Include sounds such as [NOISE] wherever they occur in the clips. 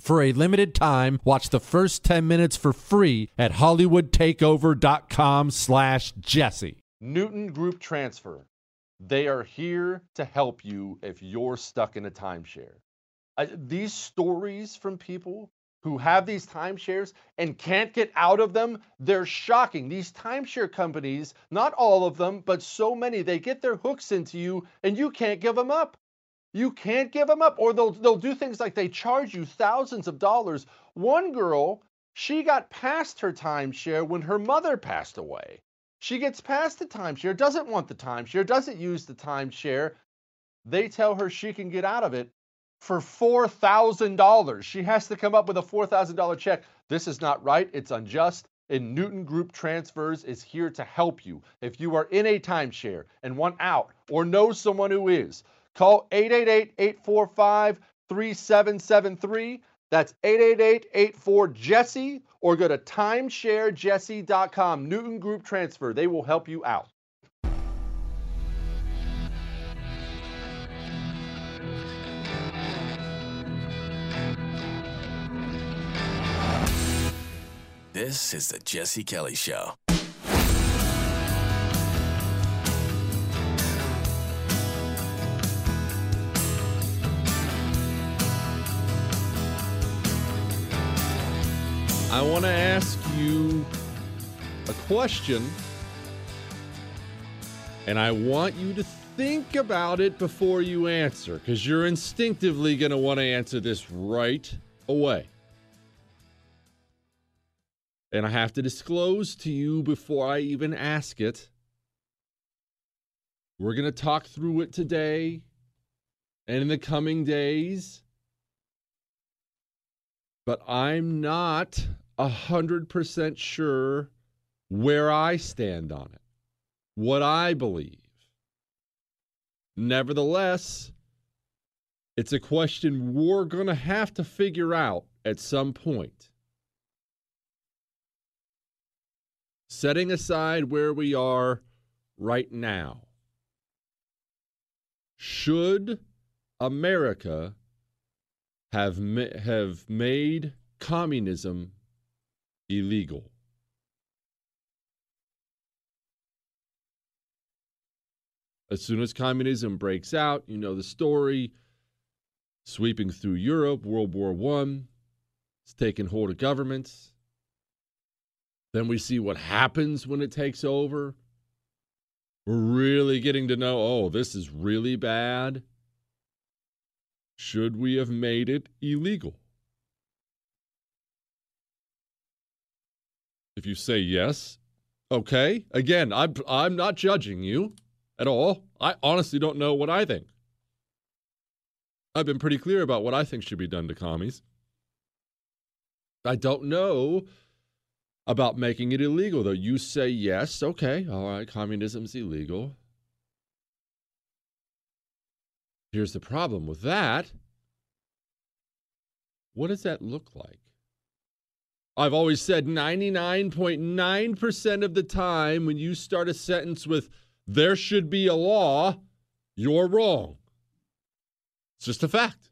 For a limited time, watch the first 10 minutes for free at hollywoodtakeover.com slash jesse. Newton group transfer. They are here to help you if you're stuck in a timeshare. Uh, these stories from people who have these timeshares and can't get out of them they're shocking. These timeshare companies not all of them but so many they get their hooks into you and you can't give them up you can't give them up or they'll they'll do things like they charge you thousands of dollars one girl she got past her timeshare when her mother passed away. She gets past the timeshare, doesn't want the timeshare, doesn't use the timeshare. They tell her she can get out of it for $4,000. She has to come up with a $4,000 check. This is not right. It's unjust. And Newton Group Transfers is here to help you. If you are in a timeshare and want out or know someone who is, call 888 845 3773. That's 888-84-JESSE or go to timesharejesse.com. Newton Group Transfer. They will help you out. This is the Jesse Kelly Show. I want to ask you a question, and I want you to think about it before you answer because you're instinctively going to want to answer this right away. And I have to disclose to you before I even ask it. We're going to talk through it today and in the coming days. But I'm not a 100% sure where I stand on it, what I believe. Nevertheless, it's a question we're going to have to figure out at some point. Setting aside where we are right now, should America have, ma- have made communism illegal? As soon as communism breaks out, you know the story. Sweeping through Europe, World War I, it's taking hold of governments. Then we see what happens when it takes over. We're really getting to know oh, this is really bad. Should we have made it illegal? If you say yes, okay. Again, I'm, I'm not judging you at all. I honestly don't know what I think. I've been pretty clear about what I think should be done to commies. I don't know about making it illegal, though. You say yes, okay, all right, communism's illegal. Here's the problem with that. What does that look like? I've always said 99.9% of the time when you start a sentence with, there should be a law, you're wrong. It's just a fact.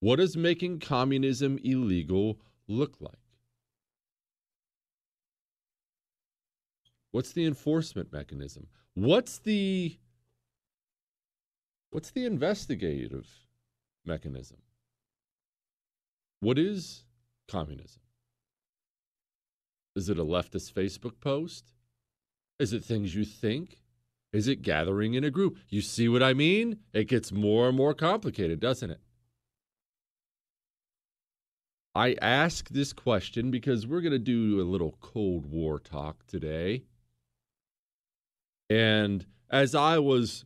What does making communism illegal look like? What's the enforcement mechanism? What's the what's the investigative mechanism? What is communism? Is it a leftist Facebook post? Is it things you think? Is it gathering in a group? You see what I mean? It gets more and more complicated, doesn't it? I ask this question because we're going to do a little Cold War talk today. And as I was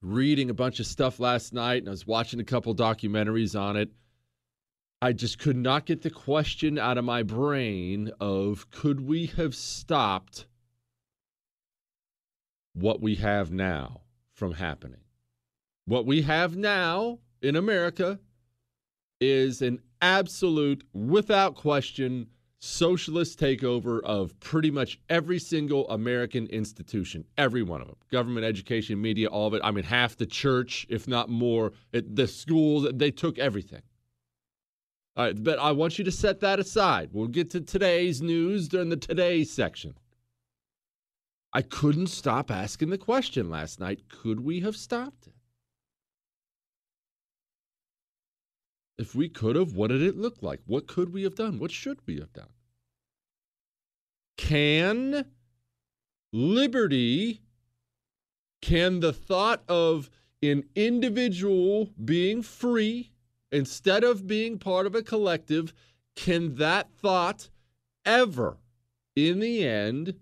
reading a bunch of stuff last night and I was watching a couple documentaries on it, I just could not get the question out of my brain of could we have stopped what we have now from happening. What we have now in America is an absolute, without question, socialist takeover of pretty much every single American institution, every one of them government, education, media, all of it. I mean, half the church, if not more, it, the schools, they took everything. All right, but I want you to set that aside. We'll get to today's news during the today section. I couldn't stop asking the question last night could we have stopped it? If we could have, what did it look like? What could we have done? What should we have done? Can liberty, can the thought of an individual being free instead of being part of a collective, can that thought ever, in the end,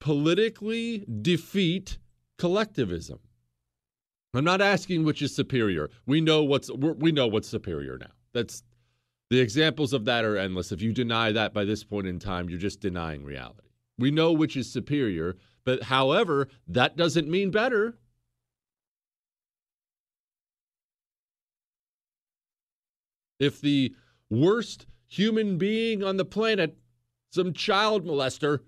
politically defeat collectivism. I'm not asking which is superior. We know what's we know what's superior now. That's the examples of that are endless. If you deny that by this point in time, you're just denying reality. We know which is superior, but however, that doesn't mean better. If the worst human being on the planet, some child molester,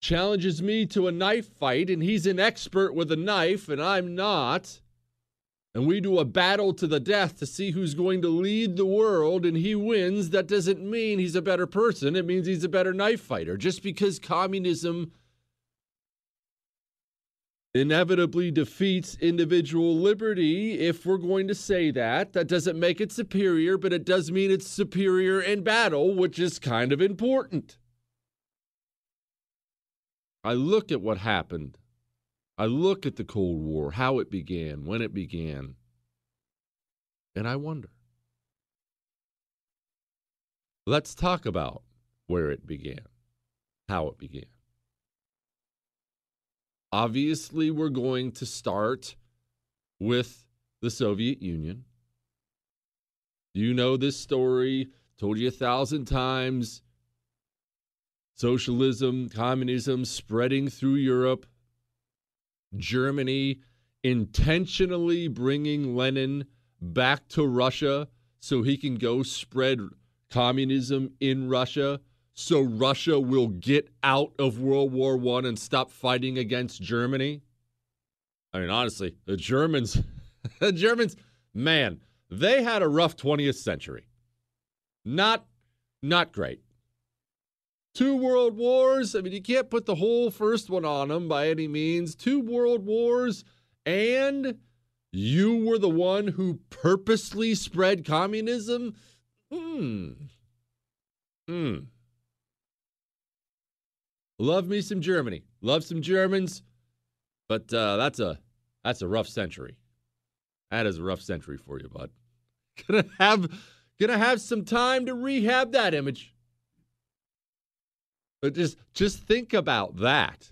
challenges me to a knife fight, and he's an expert with a knife, and I'm not. And we do a battle to the death to see who's going to lead the world, and he wins. That doesn't mean he's a better person. It means he's a better knife fighter. Just because communism inevitably defeats individual liberty, if we're going to say that, that doesn't make it superior, but it does mean it's superior in battle, which is kind of important. I look at what happened. I look at the Cold War, how it began, when it began, and I wonder. Let's talk about where it began, how it began. Obviously, we're going to start with the Soviet Union. You know this story, told you a thousand times. Socialism, communism spreading through Europe. Germany intentionally bringing Lenin back to Russia so he can go spread communism in Russia so Russia will get out of World War One and stop fighting against Germany? I mean, honestly, the Germans, [LAUGHS] the Germans, man, they had a rough 20th century. Not, not great. Two world wars. I mean, you can't put the whole first one on them by any means. Two world wars, and you were the one who purposely spread communism. Hmm. Hmm. Love me some Germany. Love some Germans. But uh, that's a that's a rough century. That is a rough century for you, bud. [LAUGHS] Gonna have gonna have some time to rehab that image. But just just think about that.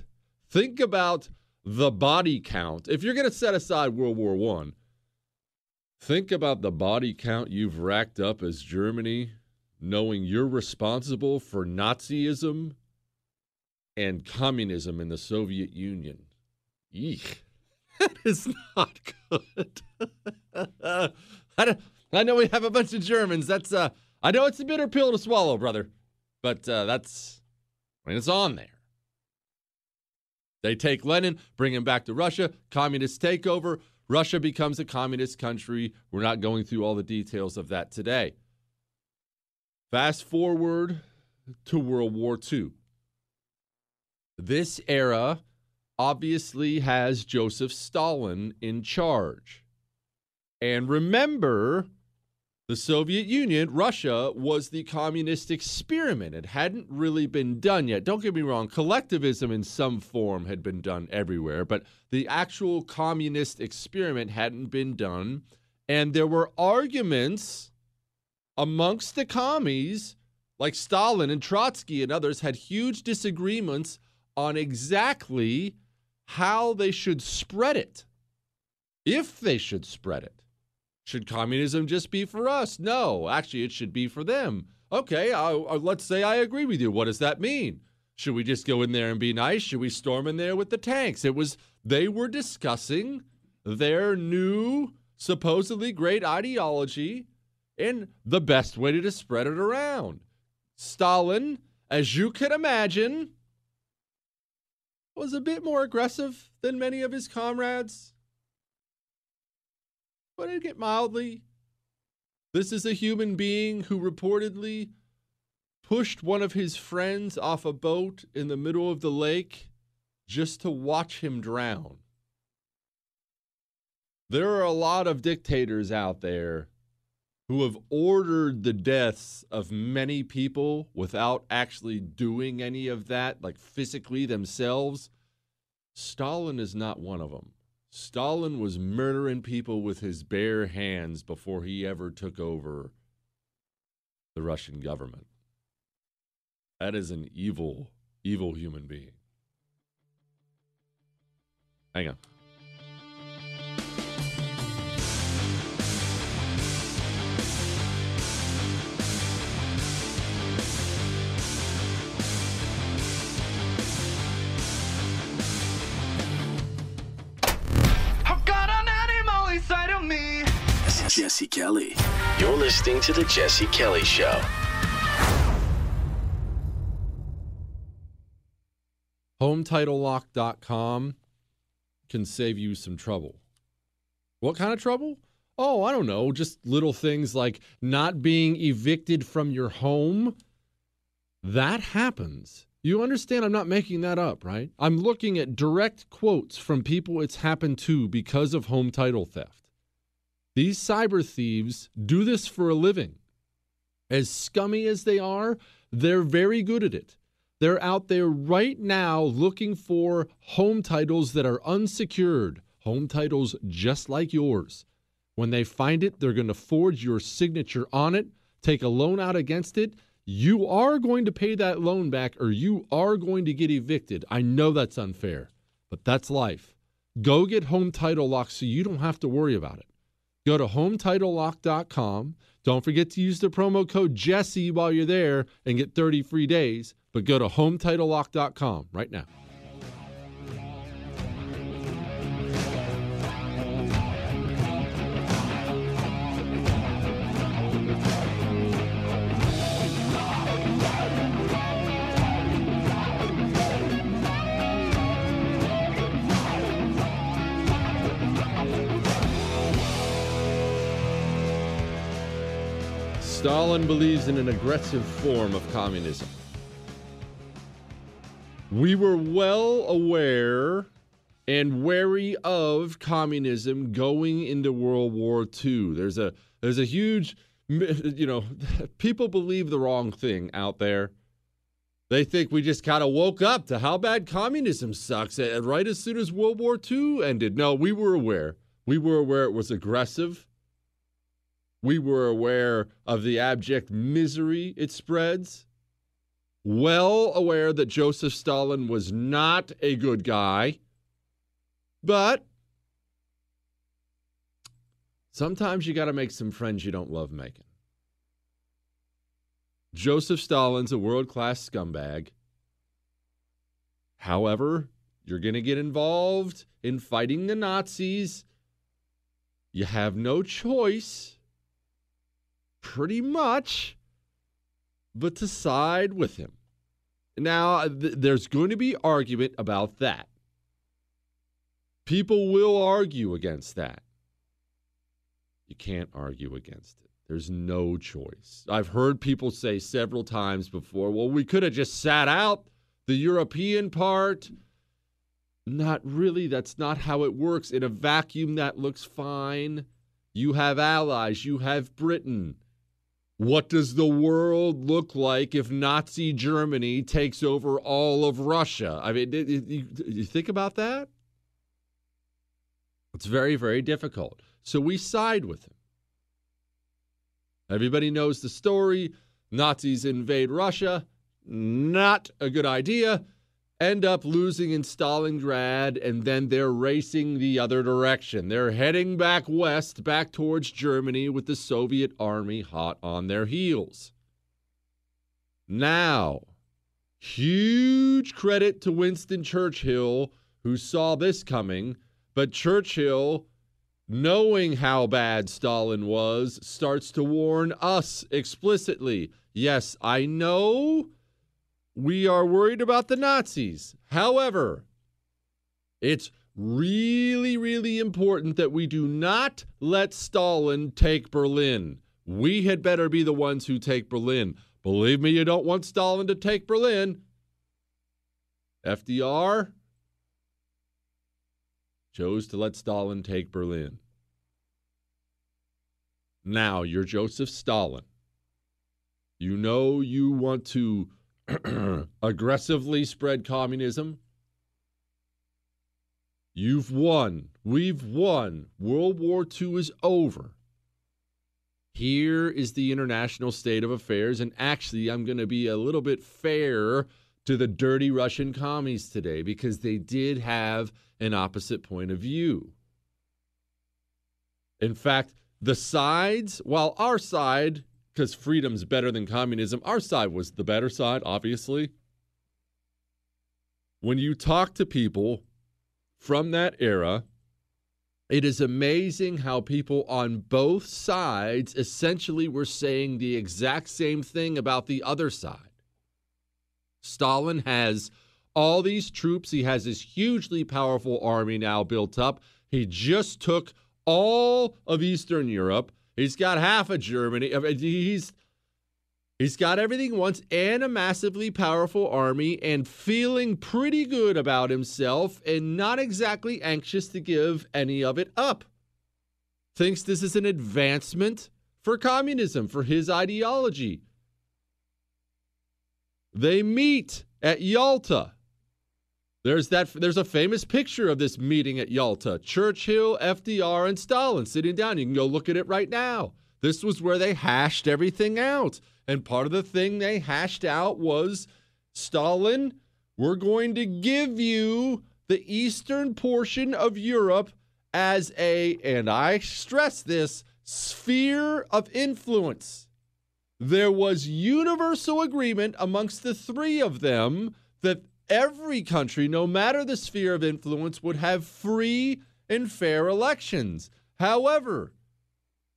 Think about the body count. If you're gonna set aside World War One, think about the body count you've racked up as Germany, knowing you're responsible for Nazism and communism in the Soviet Union. Eek. [LAUGHS] That is not good. [LAUGHS] I, I know we have a bunch of Germans. That's uh I know it's a bitter pill to swallow, brother. But uh, that's Mean it's on there. They take Lenin, bring him back to Russia, communist takeover. Russia becomes a communist country. We're not going through all the details of that today. Fast forward to World War II. This era obviously has Joseph Stalin in charge. And remember, the Soviet Union, Russia, was the communist experiment. It hadn't really been done yet. Don't get me wrong, collectivism in some form had been done everywhere, but the actual communist experiment hadn't been done. And there were arguments amongst the commies, like Stalin and Trotsky and others, had huge disagreements on exactly how they should spread it, if they should spread it. Should communism just be for us? No, actually, it should be for them. Okay, I, I, let's say I agree with you. What does that mean? Should we just go in there and be nice? Should we storm in there with the tanks? It was, they were discussing their new, supposedly great ideology and the best way to spread it around. Stalin, as you can imagine, was a bit more aggressive than many of his comrades. Putting it mildly, this is a human being who reportedly pushed one of his friends off a boat in the middle of the lake just to watch him drown. There are a lot of dictators out there who have ordered the deaths of many people without actually doing any of that, like physically themselves. Stalin is not one of them. Stalin was murdering people with his bare hands before he ever took over the Russian government. That is an evil, evil human being. Hang on. Jesse Kelly. You're listening to The Jesse Kelly Show. HomeTitleLock.com can save you some trouble. What kind of trouble? Oh, I don't know. Just little things like not being evicted from your home. That happens. You understand I'm not making that up, right? I'm looking at direct quotes from people it's happened to because of home title theft. These cyber thieves do this for a living. As scummy as they are, they're very good at it. They're out there right now looking for home titles that are unsecured, home titles just like yours. When they find it, they're going to forge your signature on it, take a loan out against it. You are going to pay that loan back or you are going to get evicted. I know that's unfair, but that's life. Go get home title lock so you don't have to worry about it. Go to hometitlelock.com. Don't forget to use the promo code Jesse while you're there and get 30 free days. But go to hometitlelock.com right now. Stalin believes in an aggressive form of communism. We were well aware and wary of communism going into World War II. There's a there's a huge you know, [LAUGHS] people believe the wrong thing out there. They think we just kind of woke up to how bad communism sucks eh, right as soon as World War II ended. No, we were aware. We were aware it was aggressive. We were aware of the abject misery it spreads. Well aware that Joseph Stalin was not a good guy. But sometimes you got to make some friends you don't love making. Joseph Stalin's a world class scumbag. However, you're going to get involved in fighting the Nazis. You have no choice pretty much, but to side with him. Now, th- there's going to be argument about that. People will argue against that. You can't argue against it. There's no choice. I've heard people say several times before, well, we could have just sat out the European part. Not really. That's not how it works. In a vacuum, that looks fine. You have allies, you have Britain. What does the world look like if Nazi Germany takes over all of Russia? I mean, you, you think about that? It's very, very difficult. So we side with him. Everybody knows the story. Nazis invade Russia. Not a good idea end up losing in Stalingrad, and then they're racing the other direction. They're heading back west, back towards Germany, with the Soviet army hot on their heels. Now, huge credit to Winston Churchill, who saw this coming, but Churchill. Knowing how bad Stalin was, starts to warn us explicitly. Yes, I know we are worried about the Nazis. However, it's really, really important that we do not let Stalin take Berlin. We had better be the ones who take Berlin. Believe me, you don't want Stalin to take Berlin. FDR chose to let Stalin take Berlin. Now you're Joseph Stalin. You know you want to [CLEARS THROAT] aggressively spread communism. You've won. We've won. World War II is over. Here is the international state of affairs. And actually, I'm going to be a little bit fair to the dirty Russian commies today because they did have an opposite point of view. In fact, the sides, while our side because freedom's better than communism. Our side was the better side, obviously. When you talk to people from that era, it is amazing how people on both sides essentially were saying the exact same thing about the other side. Stalin has all these troops, he has this hugely powerful army now built up. He just took all of Eastern Europe. He's got half of Germany. I mean, He's he's got everything once and a massively powerful army and feeling pretty good about himself and not exactly anxious to give any of it up. Thinks this is an advancement for communism, for his ideology. They meet at Yalta. There's that there's a famous picture of this meeting at Yalta. Churchill, FDR, and Stalin sitting down. You can go look at it right now. This was where they hashed everything out. And part of the thing they hashed out was Stalin, we're going to give you the eastern portion of Europe as a, and I stress this, sphere of influence. There was universal agreement amongst the three of them that every country, no matter the sphere of influence, would have free and fair elections. However,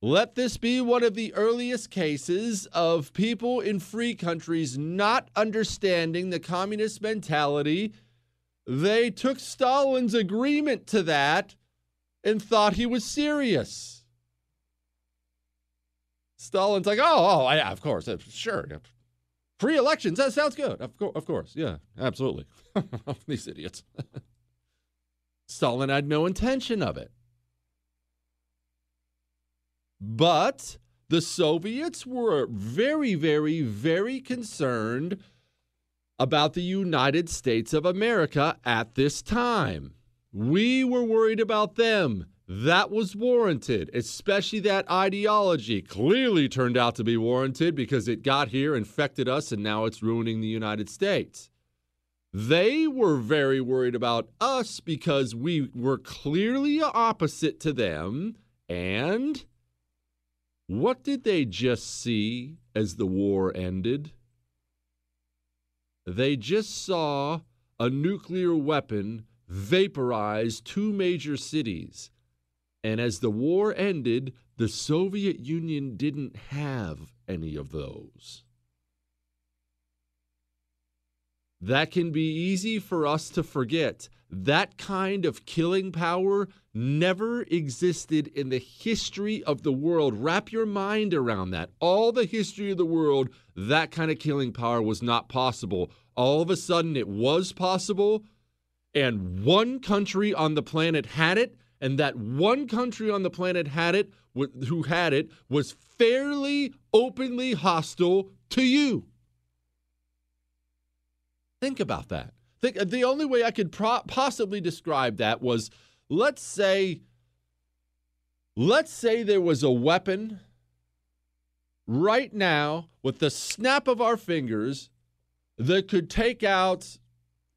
let this be one of the earliest cases of people in free countries not understanding the communist mentality. They took Stalin's agreement to that and thought he was serious. Stalin's like, oh, oh, yeah, of course, uh, sure, free elections. That sounds good. Of course, of course, yeah, absolutely. [LAUGHS] These idiots. [LAUGHS] Stalin had no intention of it. But the Soviets were very, very, very concerned about the United States of America at this time. We were worried about them. That was warranted, especially that ideology. Clearly turned out to be warranted because it got here, infected us, and now it's ruining the United States. They were very worried about us because we were clearly opposite to them. And what did they just see as the war ended? They just saw a nuclear weapon vaporize two major cities and as the war ended, the Soviet Union didn't have any of those. That can be easy for us to forget. That kind of killing power never existed in the history of the world. Wrap your mind around that. All the history of the world, that kind of killing power was not possible. All of a sudden, it was possible, and one country on the planet had it, and that one country on the planet had it who had it was fairly openly hostile to you. Think about that. Think the only way I could pro- possibly describe that was let's say let's say there was a weapon right now with the snap of our fingers that could take out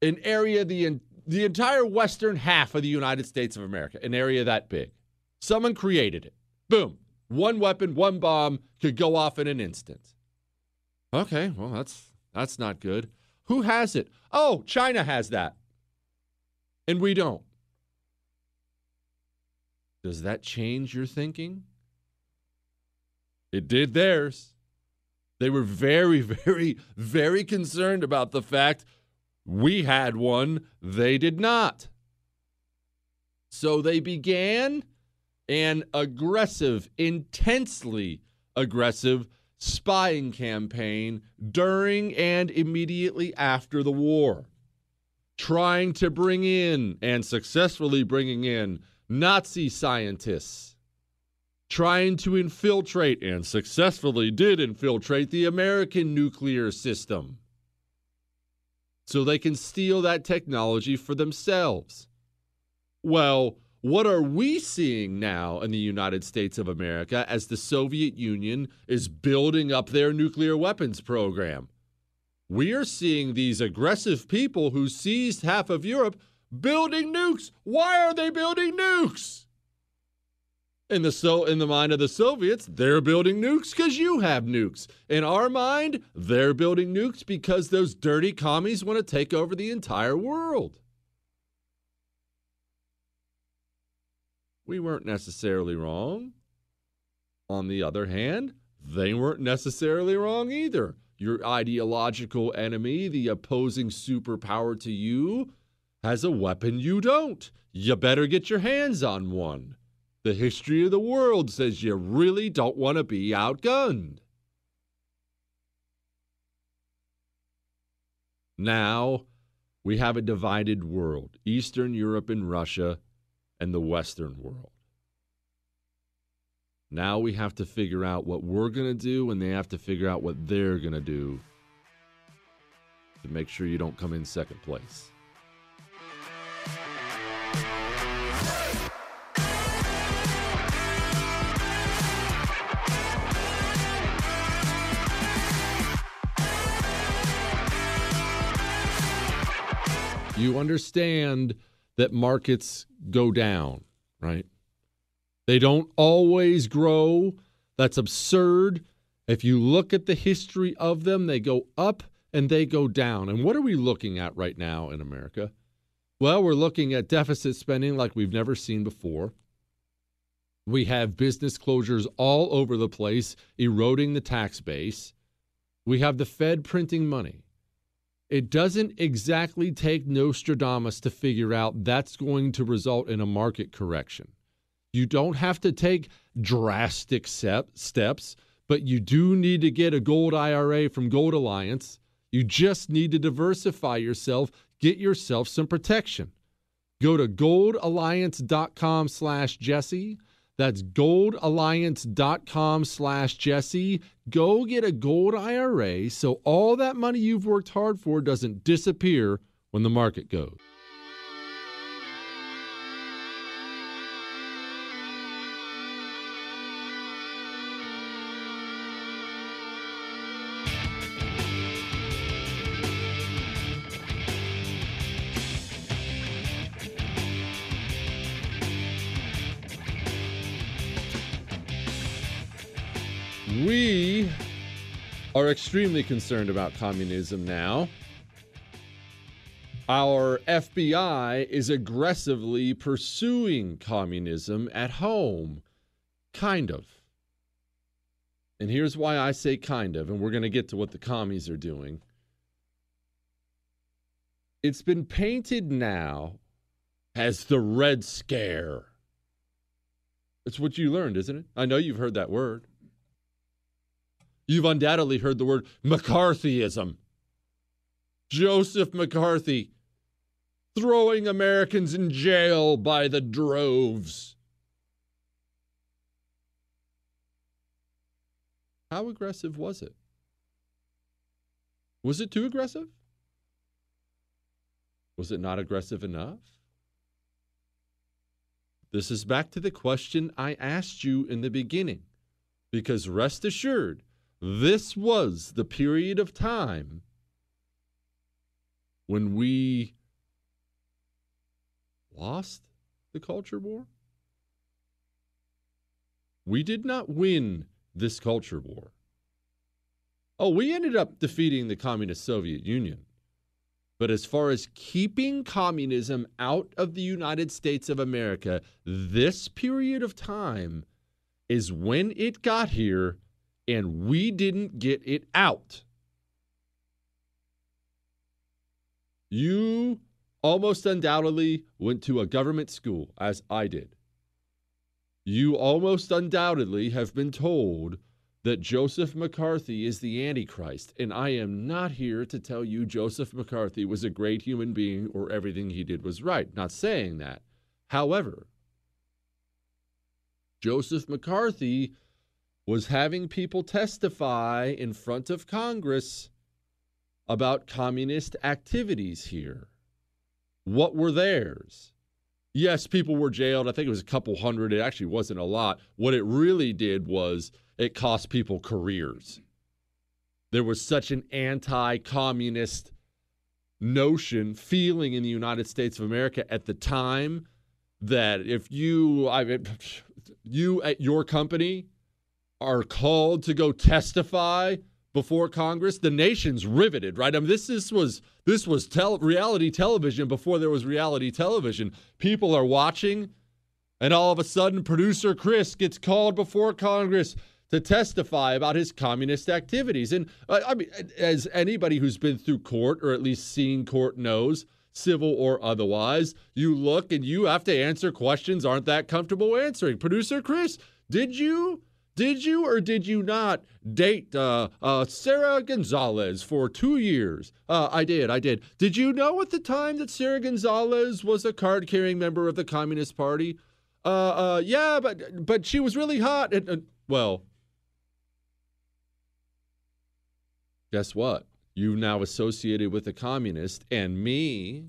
an area the the entire western half of the United States of America, an area that big. Someone created it. Boom. One weapon, one bomb could go off in an instant. Okay, well that's that's not good. Who has it? Oh, China has that. And we don't. Does that change your thinking? It did theirs. They were very, [LAUGHS] very, very concerned about the fact we had one, they did not. So they began an aggressive, intensely aggressive spying campaign during and immediately after the war, trying to bring in and successfully bringing in Nazi scientists, trying to infiltrate and successfully did infiltrate the American nuclear system so they can steal that technology for themselves. Well, what are we seeing now in the United States of America as the Soviet Union is building up their nuclear weapons program? We are seeing these aggressive people who seized half of Europe building nukes. Why are they building nukes? In the so in the mind of the Soviets, they're building nukes because you have nukes. In our mind, they're building nukes because those dirty commies want to take over the entire world. We weren't necessarily wrong. On the other hand, they weren't necessarily wrong either. Your ideological enemy, the opposing superpower to you, has a weapon you don't. You better get your hands on one. The history of the world says you really don't want to be outgunned. Now we have a divided world Eastern Europe and Russia, and the Western world. Now we have to figure out what we're going to do, and they have to figure out what they're going to do. to make sure you don't come in second place. You understand that markets go down, right? They don't always grow. That's absurd. If you look at the history of them, they go up and they go down. And what are we looking at right now in America? Well, we're looking at deficit spending like we've never seen before. We have business closures all over the place, eroding the tax base. We have the Fed printing money. It doesn't exactly take Nostradamus to figure out that's going to result in a market correction. You don't have to take drastic steps, but you do need to get a gold IRA from Gold Alliance. You just need to diversify yourself, get yourself some protection. Go to goldalliance.com slash Jesse. That's goldalliance.com slash Jesse. Go get a gold IRA so all that money you've worked hard for doesn't disappear when the market goes. We are extremely concerned about communism now. Our FBI is aggressively pursuing communism at home. Kind of. And here's why I say kind of, and we're going to get to what the commies are doing. It's been painted now as the Red Scare. It's what you learned, isn't it? I know you've heard that word. You've undoubtedly heard the word McCarthyism. Joseph McCarthy throwing Americans in jail by the droves. How aggressive was it? Was it too aggressive? Was it not aggressive enough? This is back to the question I asked you in the beginning. Because rest assured, this was the period of time when we lost the culture war. We did not win this culture war. Oh, we ended up defeating the communist Soviet Union. But as far as keeping communism out of the United States of America, this period of time is when it got here and we didn't get it out. You almost undoubtedly went to a government school, as I did. You almost undoubtedly have been told that Joseph McCarthy is the Antichrist, and I am not here to tell you Joseph McCarthy was a great human being or everything he did was right. Not saying that. However, Joseph McCarthy was having people testify in front of Congress about communist activities here. What were theirs? Yes, people were jailed. I think it was a couple hundred. It actually wasn't a lot. What it really did was it cost people careers. There was such an anti communist notion, feeling in the United States of America at the time that if you, I, [LAUGHS] you at your company are called to go testify before Congress, the nation's riveted, right? I mean, this, this was this was tel- reality television before there was reality television. People are watching, and all of a sudden, producer Chris gets called before Congress to testify about his communist activities. And uh, I mean, as anybody who's been through court or at least seen court knows, civil or otherwise, you look and you have to answer questions aren't that comfortable answering. Producer Chris, did you did you or did you not date uh, uh, Sarah Gonzalez for two years? Uh, I did, I did. Did you know at the time that Sarah Gonzalez was a card carrying member of the Communist Party? Uh, uh, yeah, but but she was really hot. And, well, guess what? You've now associated with a communist, and me,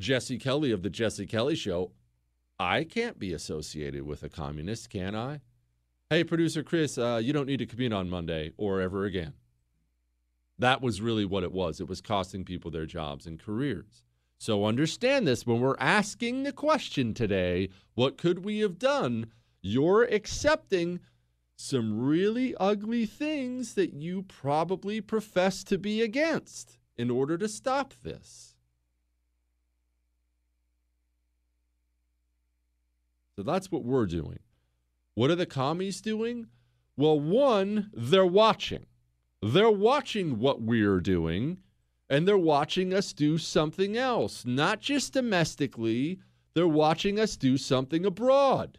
Jesse Kelly of the Jesse Kelly Show, I can't be associated with a communist, can I? Hey, producer Chris, uh, you don't need to commute on Monday or ever again. That was really what it was. It was costing people their jobs and careers. So understand this when we're asking the question today what could we have done? You're accepting some really ugly things that you probably profess to be against in order to stop this. So that's what we're doing. What are the commies doing? Well, one, they're watching. They're watching what we're doing, and they're watching us do something else, not just domestically, they're watching us do something abroad.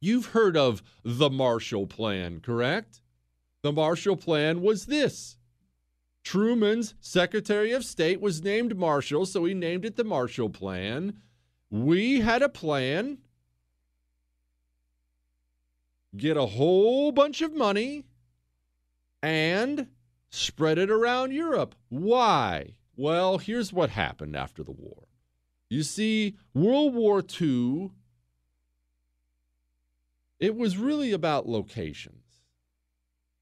You've heard of the Marshall Plan, correct? The Marshall Plan was this Truman's Secretary of State was named Marshall, so he named it the Marshall Plan. We had a plan get a whole bunch of money and spread it around Europe. Why? Well, here's what happened after the war. You see, World War II, it was really about locations.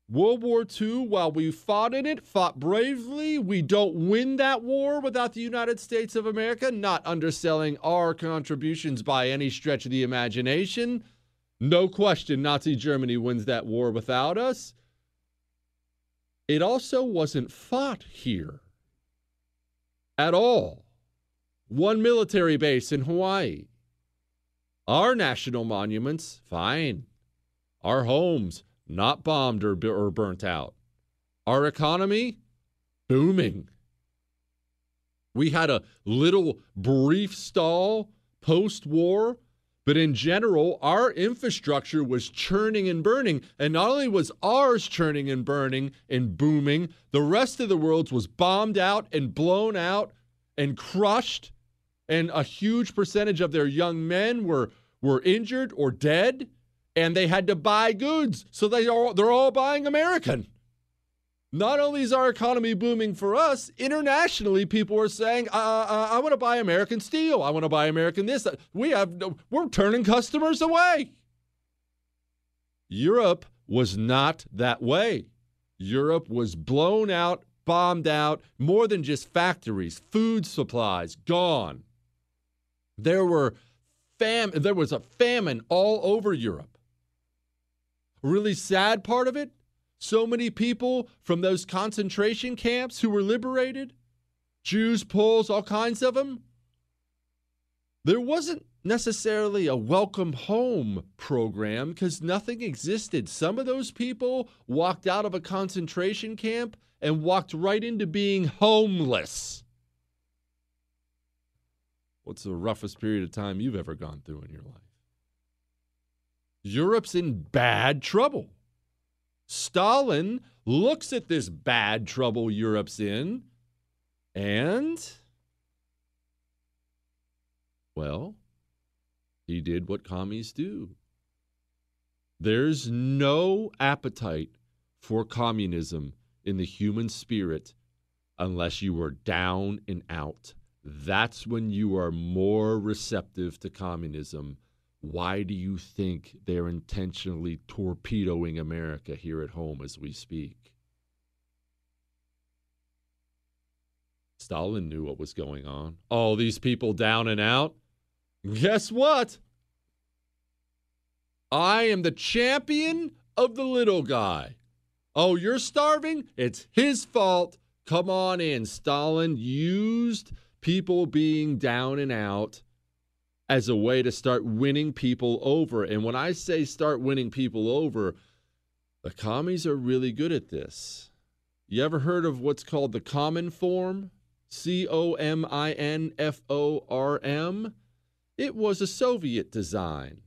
World War II, while we fought in it, fought bravely, we don't win that war without the United States of America, not underselling our contributions by any stretch of the imagination. No question, Nazi Germany wins that war without us. It also wasn't fought here at all. One military base in Hawaii. Our national monuments, fine. Our homes, not bombed or, or burnt out. Our economy, booming. We had a little brief stall post war but in general, our infrastructure was churning and burning. And not only was ours churning and burning and booming, the rest of the world's was bombed out and blown out and crushed. And a huge percentage of their young men were, were injured or dead. And they had to buy goods. So they are, they're all buying American. Not only is our economy booming for us, internationally, people are saying, uh, uh, "I want to buy American steel. I want to buy American this." We have we're turning customers away. Europe was not that way. Europe was blown out, bombed out, more than just factories, food supplies gone. There were fam there was a famine all over Europe. Really sad part of it, so many people from those concentration camps who were liberated Jews, Poles, all kinds of them. There wasn't necessarily a welcome home program because nothing existed. Some of those people walked out of a concentration camp and walked right into being homeless. What's the roughest period of time you've ever gone through in your life? Europe's in bad trouble. Stalin looks at this bad trouble Europe's in and, well, he did what commies do. There's no appetite for communism in the human spirit unless you are down and out. That's when you are more receptive to communism why do you think they're intentionally torpedoing America here at home as we speak? Stalin knew what was going on. All these people down and out. Guess what? I am the champion of the little guy. Oh, you're starving? It's his fault. Come on in. Stalin used people being down and out as a way to start winning people over. And when I say start winning people over, the commies are really good at this. You ever heard of what's called the Cominform? C O M I N F O R M? It was a Soviet design,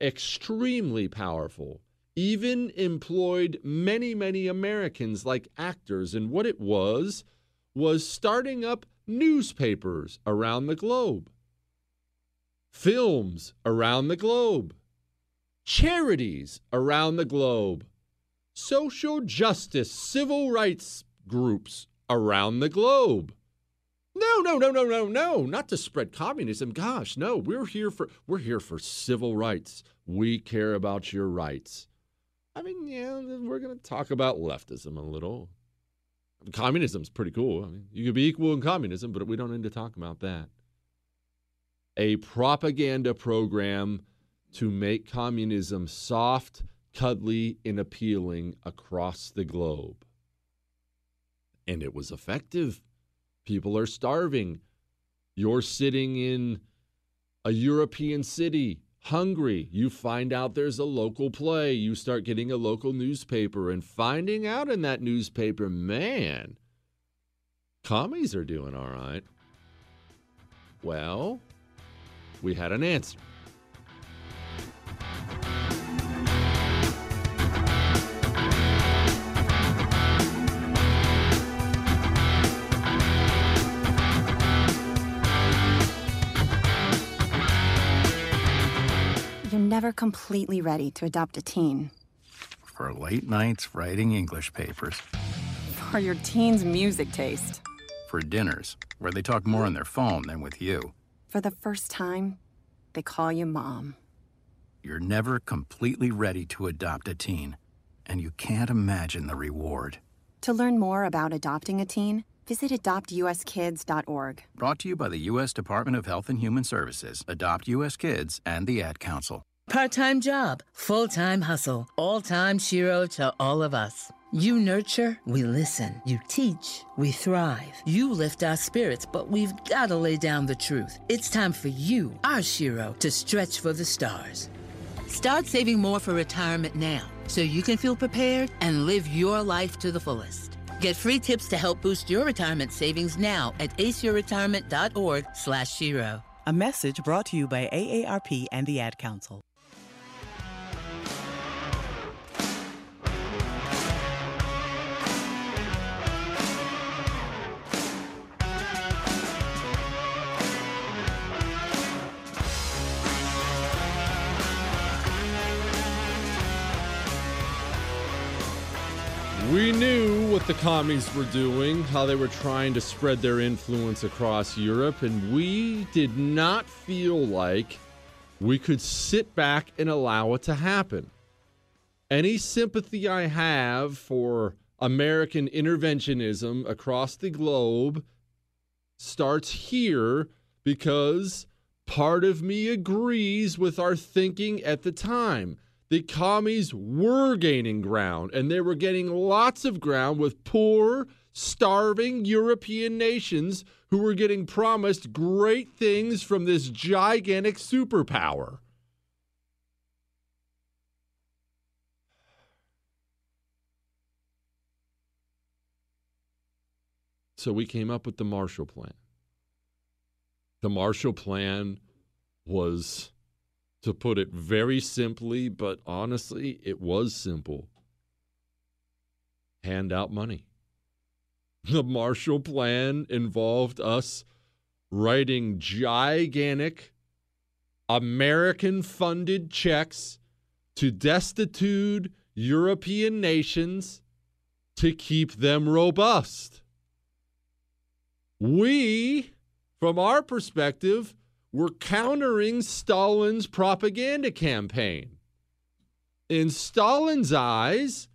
extremely powerful, even employed many, many Americans like actors. And what it was, was starting up newspapers around the globe films around the globe, charities around the globe, social justice, civil rights groups around the globe. No, no, no, no, no, no, not to spread communism. Gosh, no, we're here for we're here for civil rights. We care about your rights. I mean, yeah, we're going to talk about leftism a little. Communism's pretty cool. I mean, you could be equal in communism, but we don't need to talk about that. A propaganda program to make communism soft, cuddly, and appealing across the globe. And it was effective. People are starving. You're sitting in a European city, hungry. You find out there's a local play. You start getting a local newspaper and finding out in that newspaper, man, commies are doing all right. Well, we had an answer. You're never completely ready to adopt a teen. For late nights writing English papers. For your teen's music taste. For dinners, where they talk more on their phone than with you. For the first time, they call you mom. You're never completely ready to adopt a teen, and you can't imagine the reward. To learn more about adopting a teen, visit adoptuskids.org. Brought to you by the U.S. Department of Health and Human Services, Adopt U.S. Kids, and the Ad Council. Part time job, full time hustle, all time Shiro to all of us. You nurture, we listen. You teach, we thrive. You lift our spirits, but we've got to lay down the truth. It's time for you, our Shiro, to stretch for the stars. Start saving more for retirement now so you can feel prepared and live your life to the fullest. Get free tips to help boost your retirement savings now at aceyourretirement.org slash Shiro. A message brought to you by AARP and the Ad Council. We knew what the commies were doing, how they were trying to spread their influence across Europe, and we did not feel like we could sit back and allow it to happen. Any sympathy I have for American interventionism across the globe starts here because part of me agrees with our thinking at the time the commies were gaining ground, and they were getting lots of ground with poor, starving European nations who were getting promised great things from this gigantic superpower. So we came up with the Marshall Plan. The Marshall Plan was to put it very simply, but honestly, it was simple hand out money. The Marshall Plan involved us writing gigantic American funded checks to destitute European nations to keep them robust. We, from our perspective, were countering Stalin's propaganda campaign. In Stalin's eyes,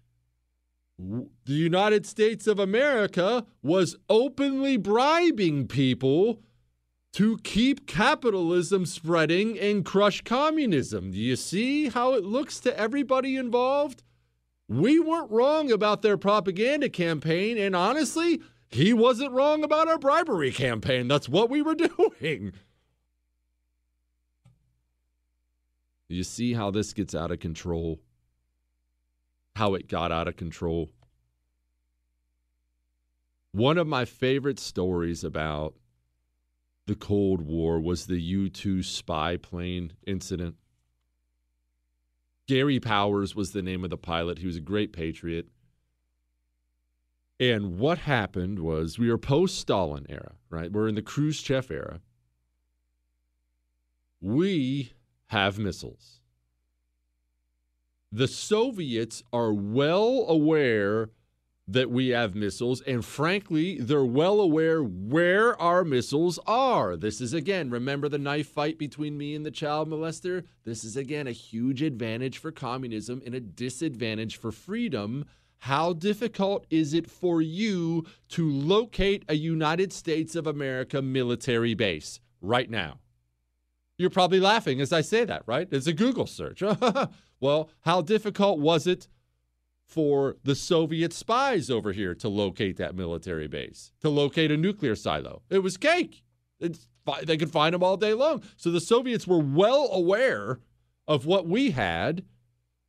the United States of America was openly bribing people to keep capitalism spreading and crush communism. Do you see how it looks to everybody involved? We weren't wrong about their propaganda campaign, and honestly, he wasn't wrong about our bribery campaign. That's what we were [LAUGHS] doing. You see how this gets out of control? How it got out of control? One of my favorite stories about the Cold War was the U 2 spy plane incident. Gary Powers was the name of the pilot. He was a great patriot. And what happened was we were post Stalin era, right? We're in the Khrushchev era. We have missiles. The Soviets are well aware that we have missiles, and frankly, they're well aware where our missiles are. This is again, remember the knife fight between me and the child molester? This is again a huge advantage for communism and a disadvantage for freedom. How difficult is it for you to locate a United States of America military base right now? You're probably laughing as I say that, right? It's a Google search. [LAUGHS] well, how difficult was it for the Soviet spies over here to locate that military base, to locate a nuclear silo. It was cake. It's, they could find them all day long. So the Soviets were well aware of what we had.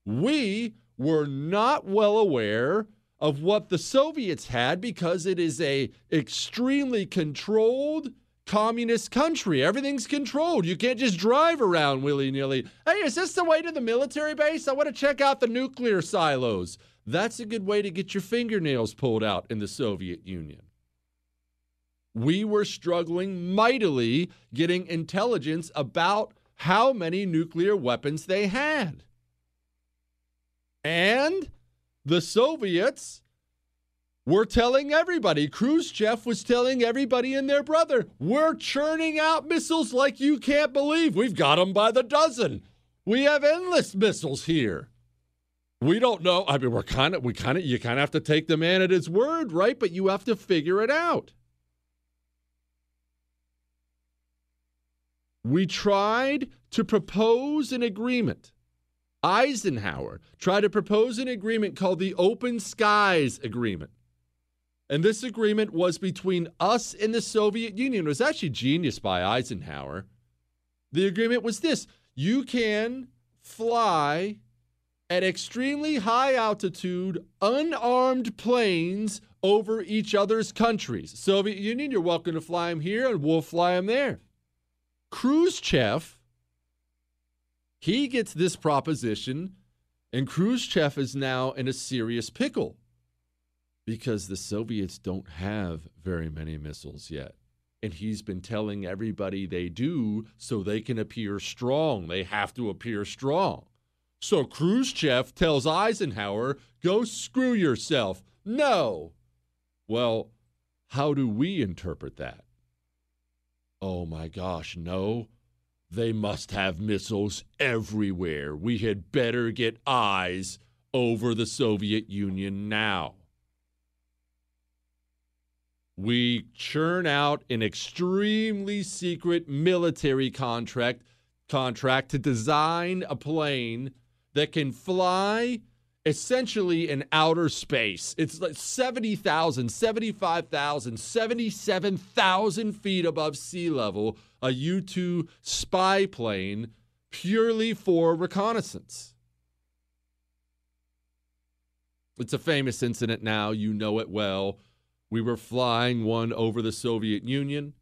We were not well aware of what the Soviets had because it is a extremely controlled communist country. Everything's controlled. You can't just drive around willy-nilly. Hey, is this the way to the military base? I want to check out the nuclear silos. That's a good way to get your fingernails pulled out in the Soviet Union. We were struggling mightily getting intelligence about how many nuclear weapons they had. And the Soviets were telling everybody, Khrushchev was telling everybody and their brother, we're churning out missiles like you can't believe. We've got them by the dozen. We have endless missiles here we don't know. I mean, we're kind of, we kind of, you kind of have to take the man at his word, right? But you have to figure it out. We tried to propose an agreement. Eisenhower tried to propose an agreement called the Open Skies Agreement. And this agreement was between us and the Soviet Union. It was actually genius by Eisenhower. The agreement was this you can fly at extremely high altitude, unarmed planes over each other's countries. Soviet Union, you're welcome to fly them here, and we'll fly them there. Khrushchev, he gets this proposition, and Khrushchev is now in a serious pickle because the Soviets don't have very many missiles yet. And he's been telling everybody they do so they can appear strong. They have to appear strong. So Khrushchev tells Eisenhower, go screw yourself. No. Well, how do we interpret that? Oh my gosh, no. They must have missiles everywhere. We had better get eyes over the Soviet Union now. We churn out an extremely secret military contract contract to design a plane that can fly essentially in outer space. It's like 70,000, 75,000, 77,000 feet above sea level, a U 2 spy plane purely for reconnaissance. It's a famous incident now. You know it well. We were flying one over the Soviet Union.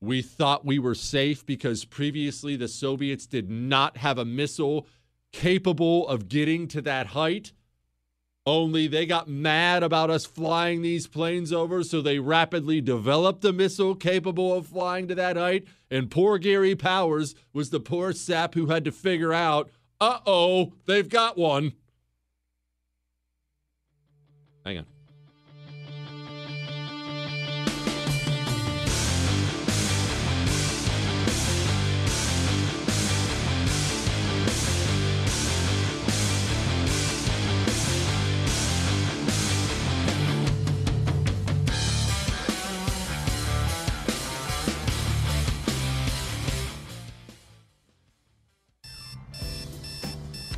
We thought we were safe because previously the Soviets did not have a missile capable of getting to that height. Only they got mad about us flying these planes over, so they rapidly developed a missile capable of flying to that height. And poor Gary Powers was the poor sap who had to figure out uh oh, they've got one. Hang on.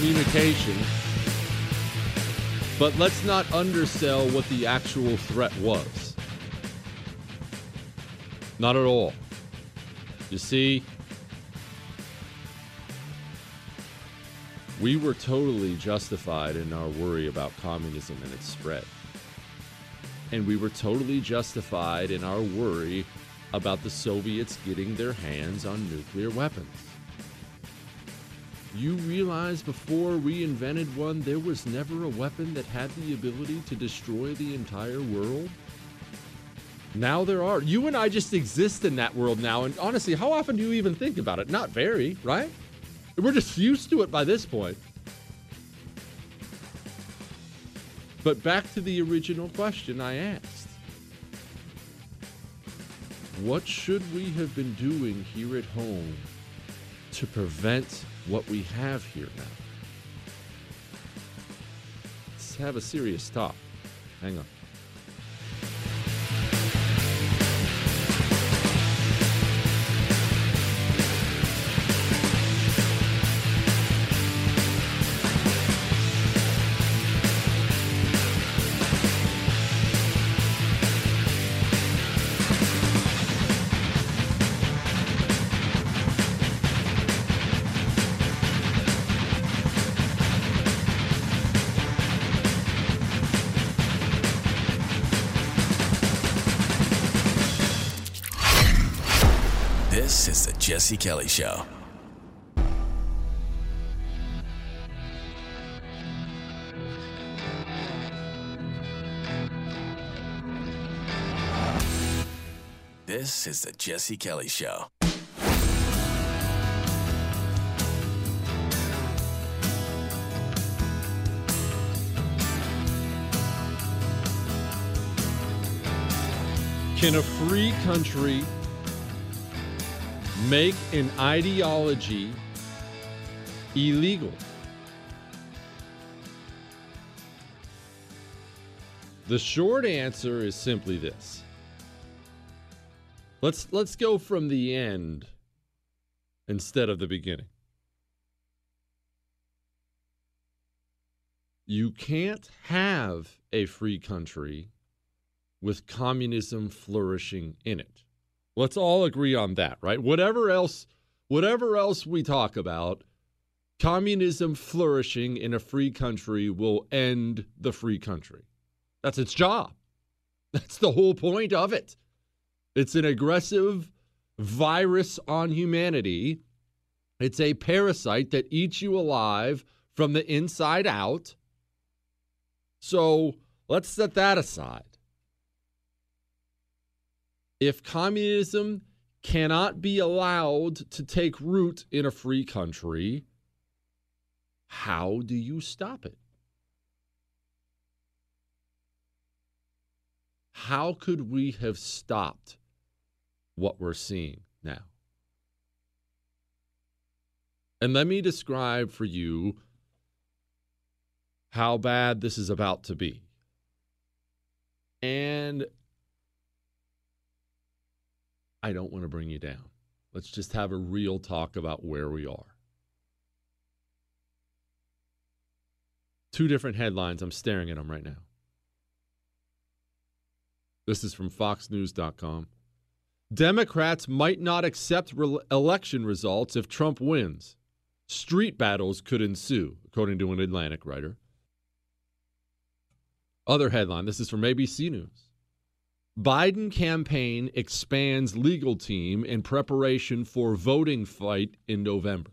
Miscommunication. But let's not undersell what the actual threat was. Not at all. You see, we were totally justified in our worry about communism and its spread. And we were totally justified in our worry about the Soviets getting their hands on nuclear weapons. You realize before we invented one, there was never a weapon that had the ability to destroy the entire world? Now there are. You and I just exist in that world now. And honestly, how often do you even think about it? Not very, right? We're just used to it by this point. But back to the original question I asked What should we have been doing here at home to prevent what we have here now? Let's have a serious talk. Hang on. Is Kelly Show. This is the Jesse Kelly Show. Can a free country make an ideology illegal? The short answer is simply this. Let's let's go from the end instead of the beginning. You can't have a free country with communism flourishing in it. Let's all agree on that, right? Whatever else whatever else we talk about, communism flourishing in a free country will end the free country. That's its job. [LAUGHS] That's the whole point of it. It's an aggressive virus on humanity. It's a parasite that eats you alive from the inside out. So let's set that aside. If communism cannot be allowed to take root in a free country, how do you stop it? How could we have stopped what we're seeing now? And let me describe for you how bad this is about to be. And I don't want to bring you down. Let's just have a real talk about where we are. Two different headlines. I'm staring at them right now. This is from FoxNews.com. Democrats might not accept re- election results if Trump wins. Street battles could ensue, according to an Atlantic writer. Other headline this is from ABC News. Biden campaign expands legal team in preparation for voting fight in November.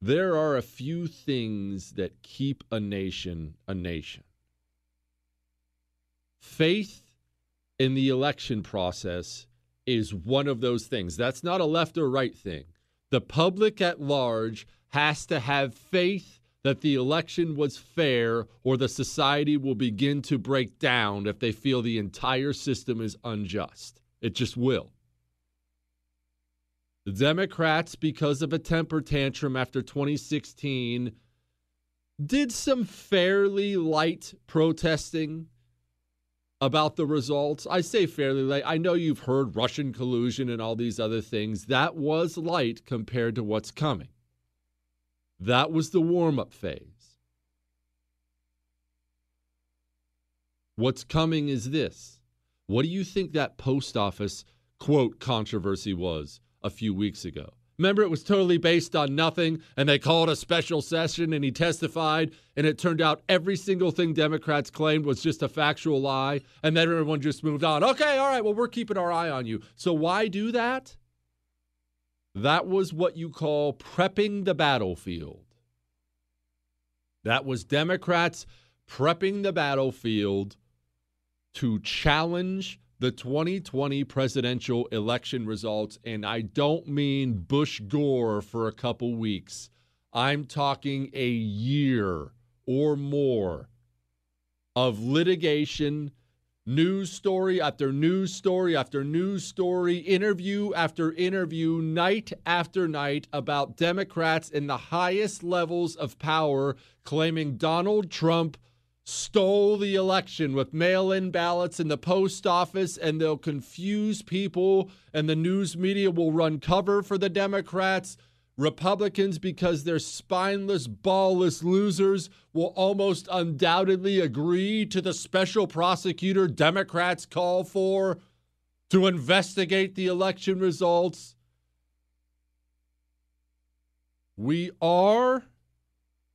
There are a few things that keep a nation a nation. Faith in the election process is one of those things. That's not a left or right thing. The public at large has to have faith that the election was fair, or the society will begin to break down if they feel the entire system is unjust. It just will. The Democrats, because of a temper tantrum after 2016, did some fairly light protesting about the results. I say fairly light. I know you've heard Russian collusion and all these other things. That was light compared to what's coming. That was the warm up phase. What's coming is this. What do you think that post office quote controversy was a few weeks ago? Remember, it was totally based on nothing, and they called a special session and he testified, and it turned out every single thing Democrats claimed was just a factual lie, and then everyone just moved on. Okay, all right, well, we're keeping our eye on you. So why do that? That was what you call prepping the battlefield. That was Democrats prepping the battlefield to challenge the 2020 presidential election results. And I don't mean Bush Gore for a couple weeks, I'm talking a year or more of litigation news story after news story after news story, interview after interview, night after night about Democrats in the highest levels of power claiming Donald Trump stole the election with mail in ballots in the post office, and they'll confuse people, and the news media will run cover for the Democrats. Republicans, because they're spineless, ballless losers, will almost undoubtedly agree to the special prosecutor Democrats call for to investigate the election results. We are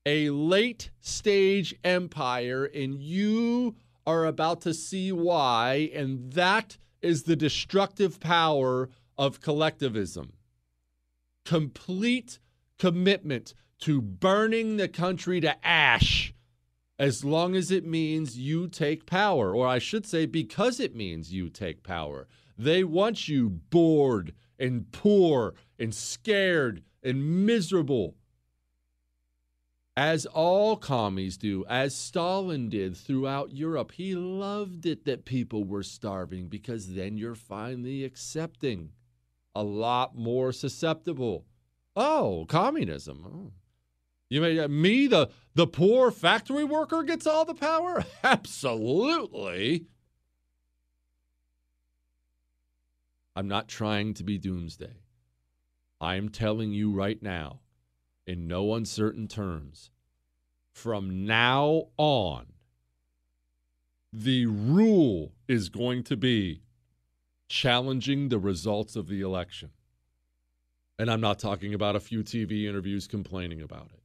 a late stage empire, and you are about to see why, and that is the destructive power of collectivism complete commitment to burning the country to ash as long as it means you take power, or I should say, because it means you take power. They want you bored and poor and scared and miserable. As all commies do, as Stalin did throughout Europe. He loved it that people were starving because then you're finally accepting a lot more susceptible. Oh, communism. Oh. You mean uh, me, the the poor factory worker, gets all the power? [LAUGHS] Absolutely. I'm not trying to be doomsday. I am telling you right now, in no uncertain terms, from now on, the rule is going to be challenging the results of the election. And I'm not talking about a few TV interviews complaining about it,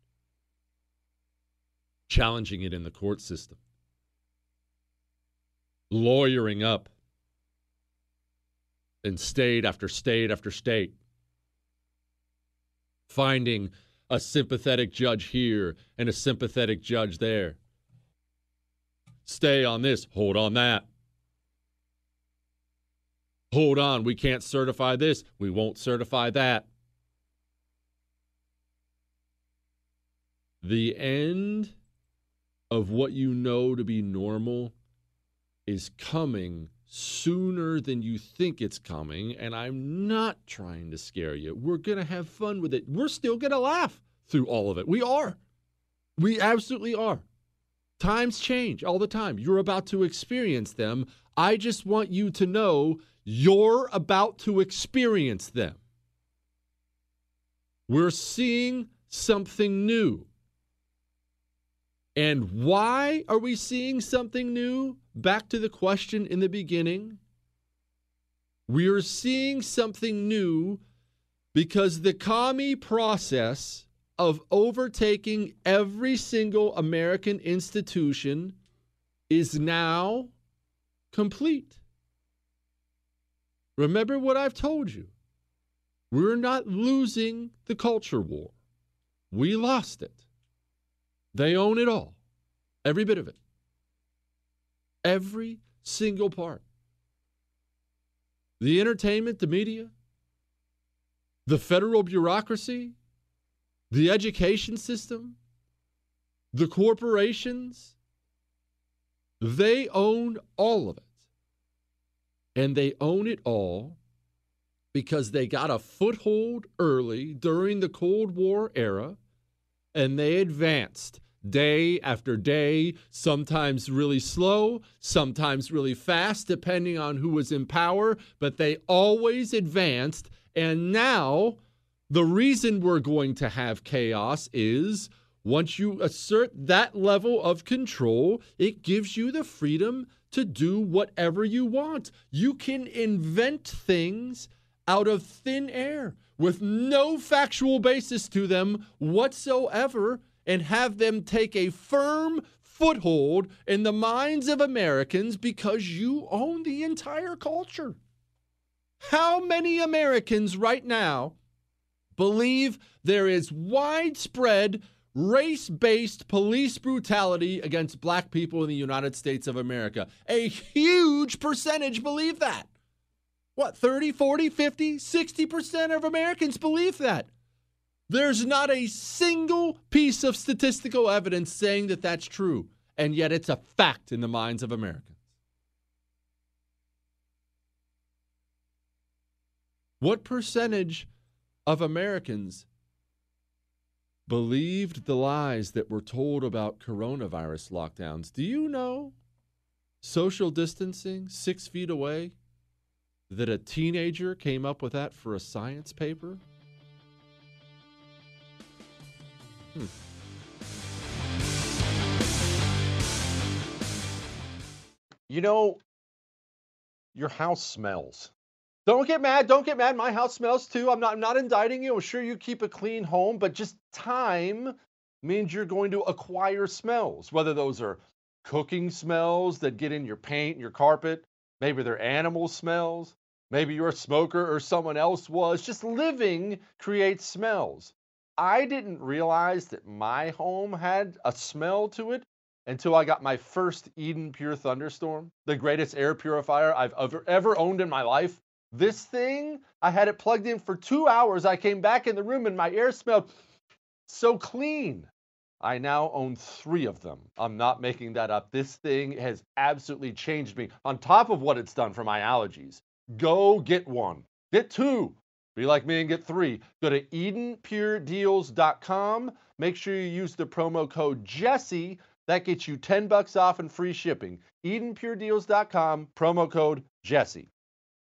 challenging it in the court system, lawyering up in state after state after state, finding a sympathetic judge here and a sympathetic judge there. Stay on this, hold on that hold on, we can't certify this, we won't certify that. The end of what you know to be normal is coming sooner than you think it's coming. And I'm not trying to scare you. We're going to have fun with it. We're still going to laugh through all of it. We are. We absolutely are. Times change all the time. You're about to experience them. I just want you to know you're about to experience them. We're seeing something new. And why are we seeing something new? Back to the question in the beginning. We are seeing something new because the commie process of overtaking every single American institution is now complete. Remember what I've told you. We're not losing the culture war. We lost it. They own it all, every bit of it. Every single part. The entertainment, the media, the federal bureaucracy, the education system, the corporations, they own all of it. And they own it all because they got a foothold early during the Cold War era and they advanced day after day, sometimes really slow, sometimes really fast, depending on who was in power, but they always advanced. And now, the reason we're going to have chaos is once you assert that level of control, it gives you the freedom to do whatever you want. You can invent things out of thin air with no factual basis to them whatsoever and have them take a firm foothold in the minds of Americans because you own the entire culture. How many Americans right now believe there is widespread race based police brutality against black people in the United States of America? A huge percentage believe that. What, 30, 40, 50, 60% of Americans believe that. There's not a single piece of statistical evidence saying that that's true, and yet it's a fact in the minds of Americans. What percentage of Americans believed the lies that were told about coronavirus lockdowns? Do you know social distancing, six feet away, that a teenager came up with that for a science paper? Hmm. You know, your house smells. Don't get mad. Don't get mad. My house smells too. I'm not I'm not indicting you. I'm sure you keep a clean home, but just time means you're going to acquire smells, whether those are cooking smells that get in your paint, your carpet, maybe they're animal smells, maybe you're a smoker or someone else was. Just living creates smells. I didn't realize that my home had a smell to it until I got my first Eden Pure Thunderstorm, the greatest air purifier I've ever, ever owned in my life. This thing, I had it plugged in for two hours. I came back in the room and my air smelled so clean. I now own three of them. I'm not making that up. This thing has absolutely changed me on top of what it's done for my allergies. Go get one, get two. Be like me and get three. Go to EdenPureDeals.com. Make sure you use the promo code Jesse. That gets you 10 bucks off and free shipping. EdenPureDeals.com, promo code Jesse.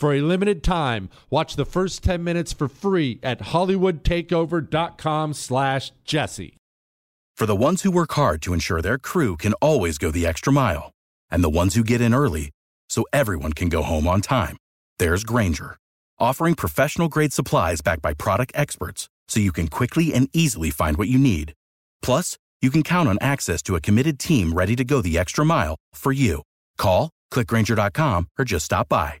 For a limited time, watch the first 10 minutes for free at hollywoodtakeover.com slash jesse. For the ones who work hard to ensure their crew can always go the extra mile, and the ones who get in early so everyone can go home on time, there's Grainger, offering professional-grade supplies backed by product experts so you can quickly and easily find what you need. Plus, you can count on access to a committed team ready to go the extra mile for you. Call Click Grainger.com or just stop by.